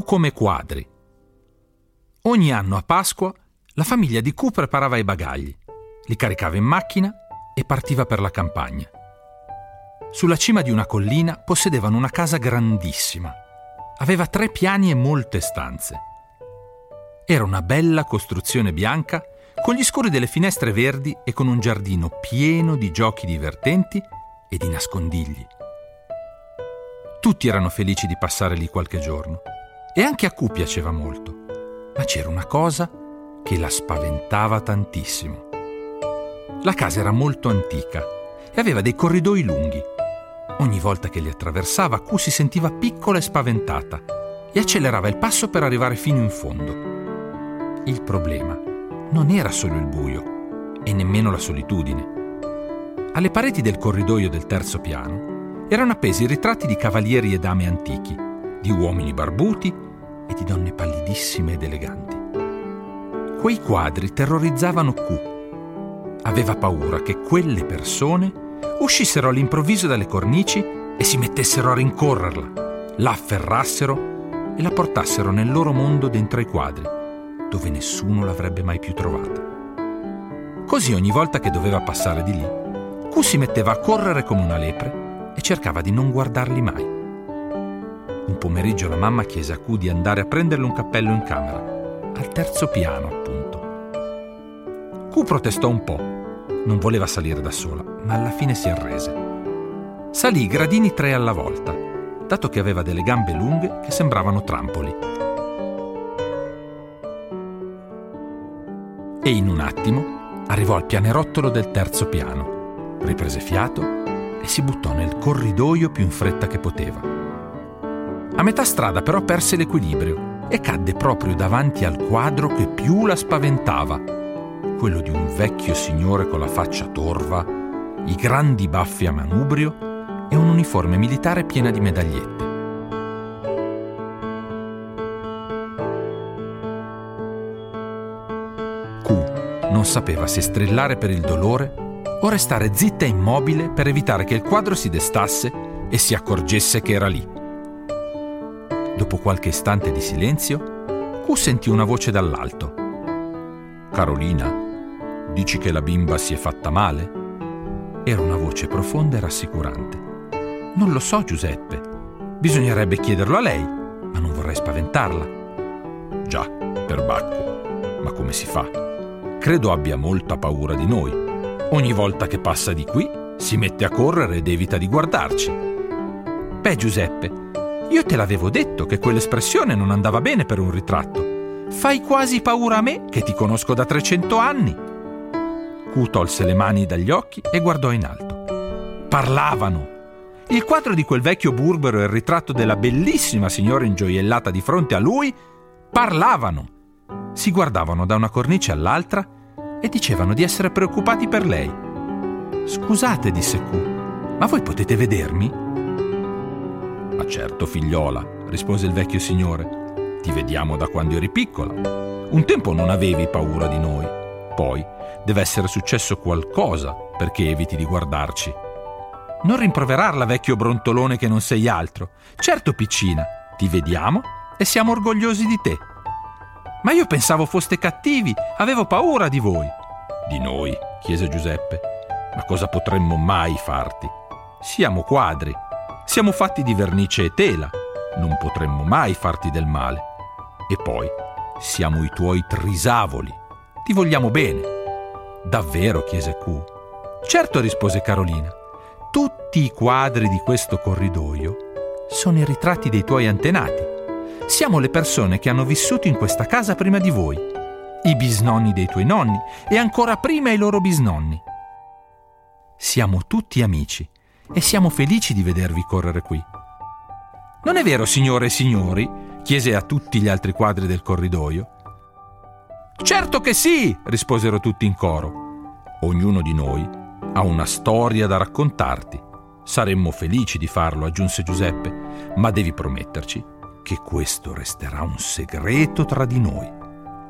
Come quadri. Ogni anno a Pasqua la famiglia di Q preparava i bagagli, li caricava in macchina e partiva per la campagna. Sulla cima di una collina possedevano una casa grandissima. Aveva tre piani e molte stanze. Era una bella costruzione bianca con gli scuri delle finestre verdi e con un giardino pieno di giochi divertenti e di nascondigli. Tutti erano felici di passare lì qualche giorno. E anche a Q piaceva molto, ma c'era una cosa che la spaventava tantissimo. La casa era molto antica e aveva dei corridoi lunghi. Ogni volta che li attraversava, Q si sentiva piccola e spaventata e accelerava il passo per arrivare fino in fondo. Il problema non era solo il buio e nemmeno la solitudine. Alle pareti del corridoio del terzo piano erano appesi ritratti di cavalieri e dame antichi di uomini barbuti e di donne pallidissime ed eleganti. Quei quadri terrorizzavano Q. Aveva paura che quelle persone uscissero all'improvviso dalle cornici e si mettessero a rincorrerla, la afferrassero e la portassero nel loro mondo dentro ai quadri, dove nessuno l'avrebbe mai più trovata. Così ogni volta che doveva passare di lì, Q si metteva a correre come una lepre e cercava di non guardarli mai. Un pomeriggio la mamma chiese a Q di andare a prenderle un cappello in camera, al terzo piano appunto. Q protestò un po', non voleva salire da sola, ma alla fine si arrese. Salì gradini tre alla volta, dato che aveva delle gambe lunghe che sembravano trampoli. E in un attimo arrivò al pianerottolo del terzo piano, riprese fiato e si buttò nel corridoio più in fretta che poteva. A metà strada però perse l'equilibrio e cadde proprio davanti al quadro che più la spaventava, quello di un vecchio signore con la faccia torva, i grandi baffi a manubrio e un'uniforme militare piena di medagliette. Q non sapeva se strillare per il dolore o restare zitta e immobile per evitare che il quadro si destasse e si accorgesse che era lì. Dopo qualche istante di silenzio, Q sentì una voce dall'alto. Carolina, dici che la bimba si è fatta male? Era una voce profonda e rassicurante. Non lo so, Giuseppe. Bisognerebbe chiederlo a lei, ma non vorrei spaventarla. Già, perbacco. Ma come si fa? Credo abbia molta paura di noi. Ogni volta che passa di qui si mette a correre ed evita di guardarci. Beh, Giuseppe, io te l'avevo detto che quell'espressione non andava bene per un ritratto. Fai quasi paura a me che ti conosco da 300 anni. Q tolse le mani dagli occhi e guardò in alto. Parlavano. Il quadro di quel vecchio burbero e il ritratto della bellissima signora ingioiellata di fronte a lui parlavano. Si guardavano da una cornice all'altra e dicevano di essere preoccupati per lei. Scusate, disse Q, ma voi potete vedermi? Certo, figliola, rispose il vecchio signore. Ti vediamo da quando eri piccola. Un tempo non avevi paura di noi. Poi deve essere successo qualcosa perché eviti di guardarci. Non rimproverarla, vecchio brontolone che non sei altro. Certo, piccina, ti vediamo e siamo orgogliosi di te. Ma io pensavo foste cattivi, avevo paura di voi. Di noi, chiese Giuseppe. Ma cosa potremmo mai farti? Siamo quadri siamo fatti di vernice e tela, non potremmo mai farti del male. E poi siamo i tuoi trisavoli, ti vogliamo bene. Davvero? chiese Q. Certo, rispose Carolina. Tutti i quadri di questo corridoio sono i ritratti dei tuoi antenati. Siamo le persone che hanno vissuto in questa casa prima di voi, i bisnonni dei tuoi nonni e ancora prima i loro bisnonni. Siamo tutti amici e siamo felici di vedervi correre qui. Non è vero, signore e signori? chiese a tutti gli altri quadri del corridoio. Certo che sì, risposero tutti in coro. Ognuno di noi ha una storia da raccontarti. Saremmo felici di farlo, aggiunse Giuseppe, ma devi prometterci che questo resterà un segreto tra di noi.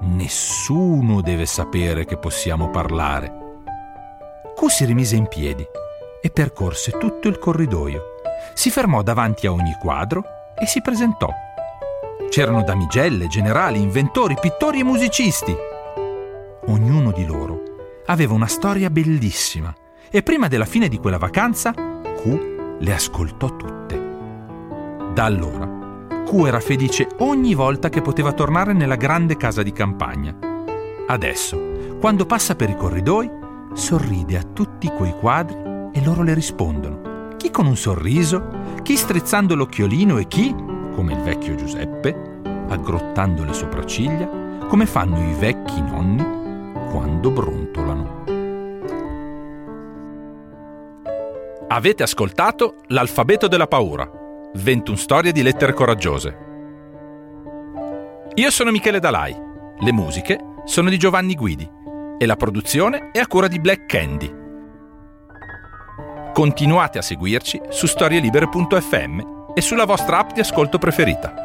Nessuno deve sapere che possiamo parlare. Q si rimise in piedi e percorse tutto il corridoio. Si fermò davanti a ogni quadro e si presentò. C'erano damigelle, generali, inventori, pittori e musicisti. Ognuno di loro aveva una storia bellissima e prima della fine di quella vacanza Q le ascoltò tutte. Da allora Q era felice ogni volta che poteva tornare nella grande casa di campagna. Adesso, quando passa per i corridoi, sorride a tutti quei quadri e loro le rispondono. Chi con un sorriso, chi strizzando l'occhiolino e chi, come il vecchio Giuseppe, aggrottando le sopracciglia, come fanno i vecchi nonni quando brontolano. Avete ascoltato L'alfabeto della paura 21 storie di lettere coraggiose. Io sono Michele Dalai. Le musiche sono di Giovanni Guidi e la produzione è a cura di Black Candy. Continuate a seguirci su storielibere.fm e sulla vostra app di ascolto preferita.